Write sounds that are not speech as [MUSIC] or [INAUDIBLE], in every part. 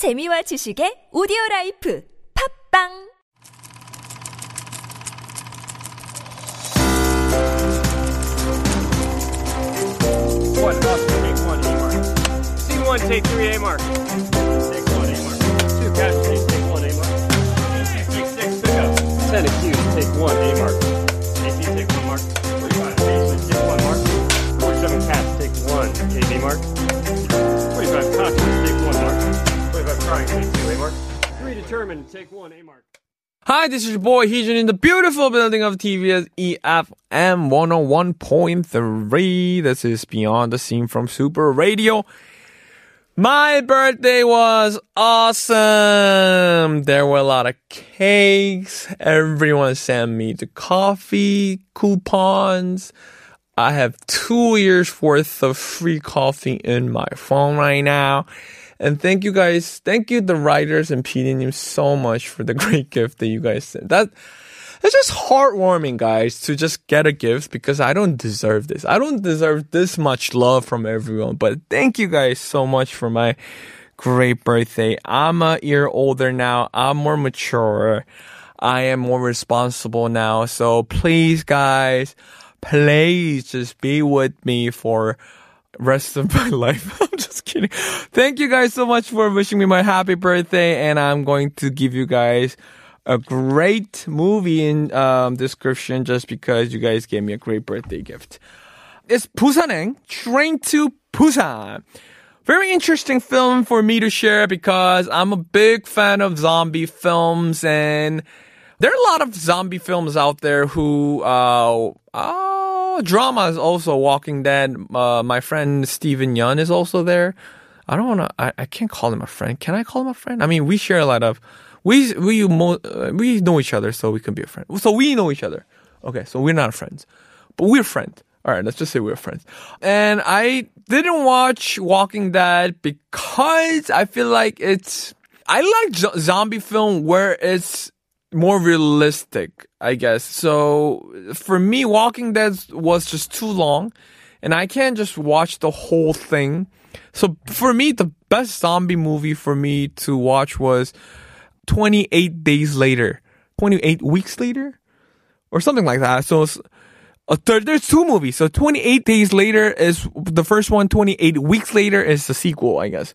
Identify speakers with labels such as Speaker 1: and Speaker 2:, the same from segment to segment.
Speaker 1: 재미와 지식의 오디오 라이프 팝빵
Speaker 2: One, up, take one, A mark. Scene one, take three, A mark. Take one, A mark. Two, catch, take, take one, A mark. Take six, pick up. Ten, accused, take one, A mark. Take one, A mark.
Speaker 3: Hi, this is your boy Heejun in the beautiful building of TBS eFM 101.3. This is Beyond the Scene from Super Radio. My birthday was awesome. There were a lot of cakes. Everyone sent me the coffee coupons. I have two years worth of free coffee in my phone right now. And thank you guys, thank you the writers and PD so much for the [LAUGHS] great gift that you guys sent. That it's just heartwarming, guys, to just get a gift because I don't deserve this. I don't deserve this much love from everyone. But thank you guys so much for my great birthday. I'm a year older now. I'm more mature. I am more responsible now. So please, guys, please just be with me for rest of my [LAUGHS] life. [LAUGHS] I'm just kidding. Thank you guys so much for wishing me my happy birthday, and I'm going to give you guys a great movie in um, description just because you guys gave me a great birthday gift. It's Busanhaeng, Train to Busan. Very interesting film for me to share because I'm a big fan of zombie films and there are a lot of zombie films out there who, uh, uh drama is also Walking Dead. Uh, my friend Steven Yeun is also there. I don't want to, I, I can't call him a friend. Can I call him a friend? I mean, we share a lot of, we, we, mo- uh, we know each other, so we can be a friend. So we know each other. Okay, so we're not friends, but we're friends. All right, let's just say we're friends. And I didn't watch Walking Dead because I feel like it's, I like zo- zombie film where it's more realistic, I guess. So for me, Walking Dead was just too long and I can't just watch the whole thing. So for me, the best zombie movie for me to watch was 28 days later, 28 weeks later or something like that. So uh, there's two movies. So 28 days later is the first one. 28 weeks later is the sequel, I guess.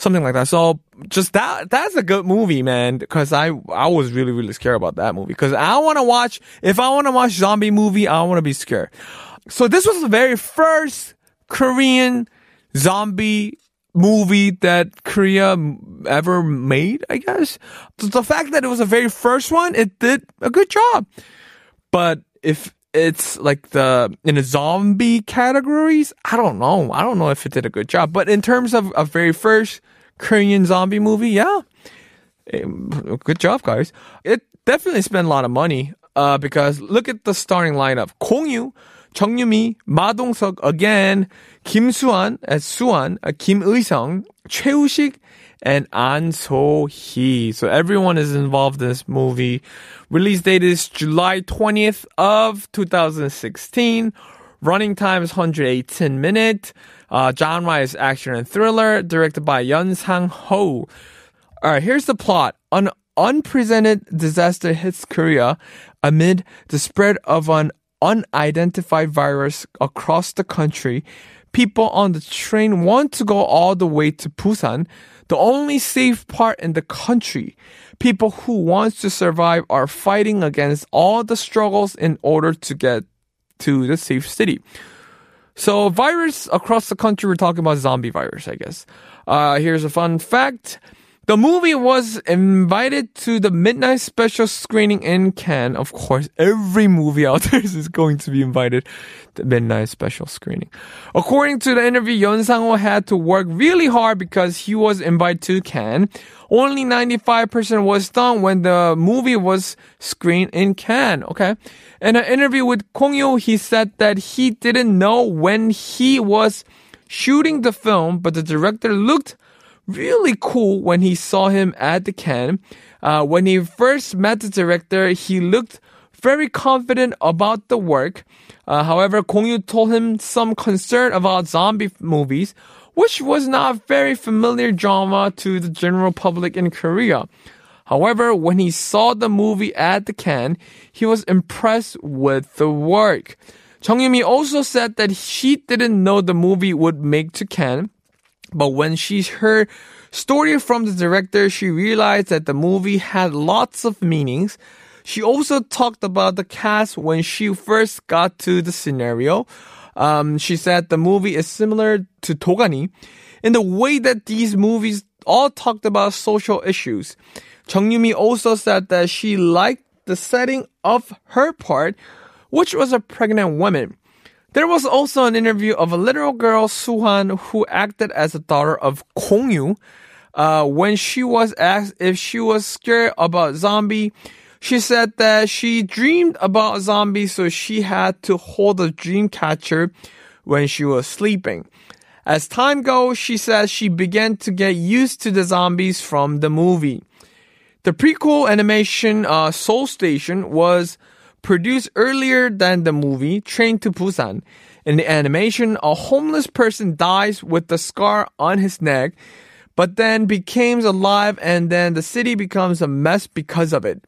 Speaker 3: Something like that. So just that, that's a good movie, man. Cause I, I was really, really scared about that movie. Cause I want to watch, if I want to watch zombie movie, I want to be scared. So this was the very first Korean zombie movie that Korea ever made, I guess. The fact that it was the very first one, it did a good job. But if it's like the in the zombie categories, I don't know. I don't know if it did a good job. But in terms of a very first Korean zombie movie, yeah, Um, good job, guys. It definitely spent a lot of money. Uh, because look at the starting lineup: 공유, 정유미, 마동석 again, 김수환, 수환, 김의성, 최우식, and 안소희. So everyone is involved in this movie. Release date is July 20th of 2016. Running time is 118 minutes. Uh, genre is action and thriller, directed by Yeon Sang-ho. All right, here's the plot. An unprecedented disaster hits Korea amid the spread of an unidentified virus across the country. People on the train want to go all the way to Busan, the only safe part in the country. People who want to survive are fighting against all the struggles in order to get to the safe city. So, virus across the country, we're talking about zombie virus, I guess. Uh, here's a fun fact. The movie was invited to the midnight special screening in Cannes. Of course, every movie out [LAUGHS] there is going to be invited to midnight special screening. According to the interview, Yeon Sang-ho had to work really hard because he was invited to Cannes. Only 95% was done when the movie was screened in Cannes. Okay. In an interview with Gong Yoo, he said that he didn't know when he was shooting the film, but the director looked really cool when he saw him at the Cannes. Uh, when he first met the director, he looked very confident about the work. Uh, however, Kong Yu told him some concern about zombie movies. which was not very familiar drama to the general public in Korea. However, when he saw the movie at the Cannes, he was impressed with the work. Chung Yumi also said that she didn't know the movie would make to Cannes, but when she heard story from the director, she realized that the movie had lots of meanings. She also talked about the cast when she first got to the scenario. Um, she said the movie is similar to Dogani in the way that these movies all talked about social issues. Chung Yumi also said that she liked the setting of her part, which was a pregnant woman. There was also an interview of a little girl, Su-an, who acted as the daughter of Kongyu. Uh, when she was asked if she was scared about zombie, she said that she dreamed about zombies, so she had to hold a dream catcher when she was sleeping. As time goes, she says she began to get used to the zombies from the movie. The prequel animation uh, Seoul Station was produced earlier than the movie Train to Busan. In the animation, a homeless person dies with the scar on his neck, but then becomes alive and then the city becomes a mess because of it.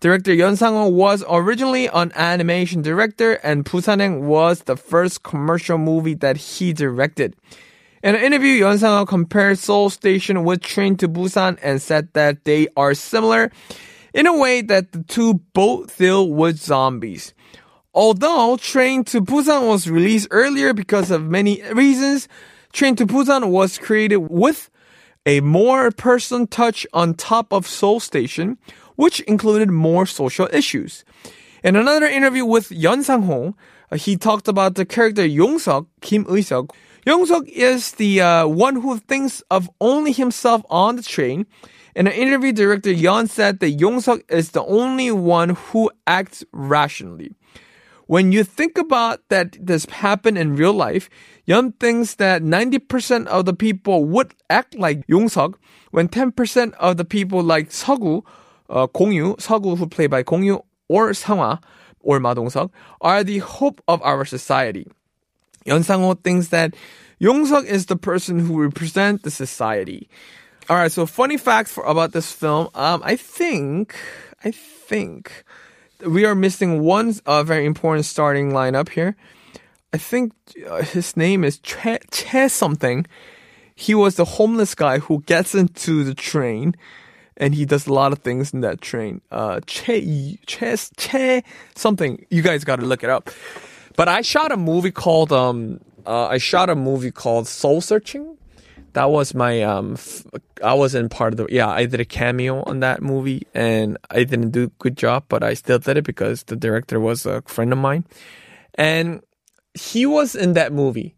Speaker 3: Director Yeon Sang-ho was originally an animation director and Busanhaeng was the first commercial movie that he directed. In an interview, Yeon Sang-ho compared Seoul Station with Train to Busan and said that they are similar in a way that the two both deal with zombies. Although Train to Busan was released earlier because of many reasons, Train to Busan was created with a more personal touch on top of Seoul Station, which included more social issues. In another interview with Yeon Sang-ho, uh, he talked about the character Yong-seok, Kim Eui-seok. Yong-seok is the uh, one who thinks of only himself on the train. In an interview, director Yeon said that Yong-seok is the only one who acts rationally. When you think about that this happened in real life, Yeon thinks that 90% of the people would act like Yong-seok, when 10% of the people like Seogwoo, uh, Gongyu, Seogwoo who played by Gongyu, or Sang-hwa, or Ma Dong-seok, are the hope of our society. Yeon Sang-ho thinks that Yong-seok is the person who represents the society. All right, so funny facts for, about this film. Um, I think, I think we are missing one uh, very important starting lineup here. I think uh, his name is Che, che something. He was the homeless guy who gets into the train and he does a lot of things in that train. Uh, che, che, che something. You guys got to look it up. But I shot a movie called, um, uh, I shot a movie called Soul Searching. That was my, um, f- I wasn't part of the, yeah, I did a cameo on that movie and I didn't do a good job, but I still did it because the director was a friend of mine. And he was in that movie.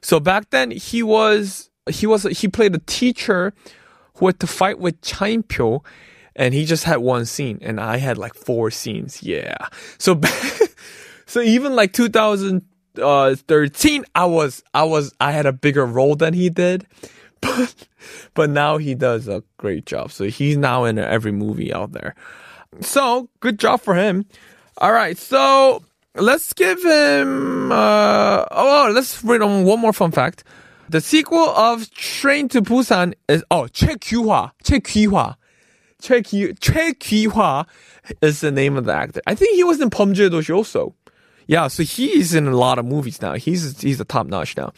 Speaker 3: So back then he was, he was, he played a teacher who had to fight with Cha In-pyo and he just had one scene and I had like four scenes. Yeah. So, [LAUGHS] so even like 2013, I was, I was, I had a bigger role than he did. [LAUGHS] but but now he does a great job. So he's now in every movie out there. So good job for him. All right, so let's give him. Uh, oh, let's read on one more fun fact. The sequel of Train to Busan is oh Choi Gwi-hwa. Choi Gwi-hwa. Choi Gwi-hwa is the name of the actor. I think he was in Pumje also. Yeah, so he's in a lot of movies now. He's he's a top notch now.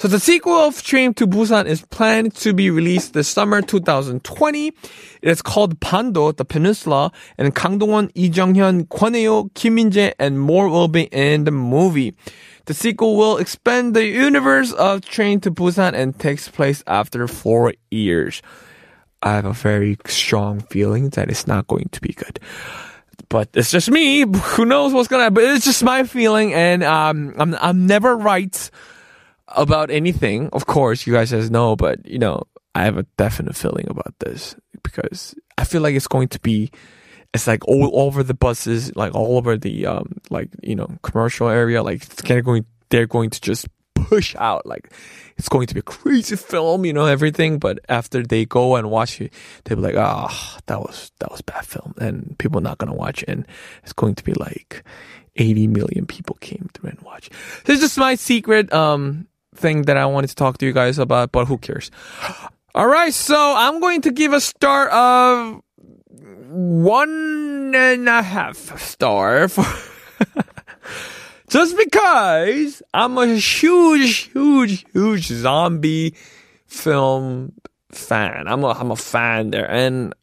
Speaker 3: So the sequel of Train to Busan is planned to be released this summer 2020. It is called Bando, the Peninsula, and Kang Dong-won, Lee Jung-hyun, Kwon Hae-hyo, Kim Min-jae, and more will be in the movie. The sequel will expand the universe of Train to Busan and takes place after four years. I have a very strong feeling that it's not going to be good. But it's just me. Who knows what's gonna happen? It's just my feeling, and um, I'm I'm never right about anything. Of course, you guys says no, but you know, I have a definite feeling about this because I feel like it's going to be it's like all over the buses, like all over the um like you know commercial area. Like of going, they're going to just push out like it's going to be a crazy film, you know everything. But after they go and watch it, they'll be like, ah, oh, that was that was bad film, and people are not gonna watch it. And it's going to be like 80 million people came through and watch. This is my secret um thing that I wanted to talk to you guys about, but who cares? All right, so I'm going to give a star of one and a half star for [LAUGHS] just because I'm a huge, huge, huge zombie film fan. I'm a I'm a fan there, and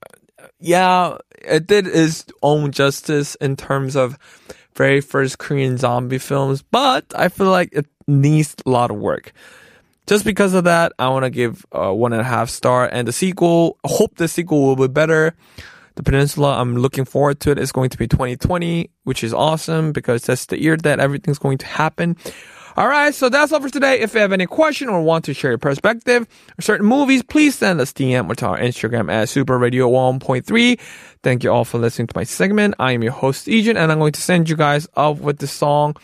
Speaker 3: yeah, it did its own justice in terms of very first Korean zombie films, but I feel like it needs a lot of work. Just because of that, I want to give uh, one and a half star. And the sequel, hope the sequel will be better. The Peninsula, I'm looking forward to it. It's going to be 2020, which is awesome because that's the year that everything's going to happen. All right, so that's all for today. If you have any question or want to share your perspective or certain movies, please send us DM or to our Instagram at Super Radio 1.3. Thank you all for listening to my segment. I am your host, Heejun, and I'm going to send you guys off with the song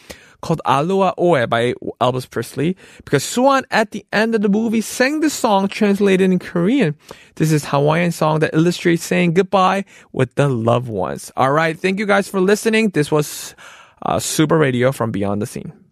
Speaker 3: called Aloha Oe by Elvis Presley because Suan at the end of the movie sang the song translated in Korean. This is Hawaiian song that illustrates saying goodbye with the loved ones. All right. Thank you guys for listening. This was uh, Super Radio from Beyond the Scene.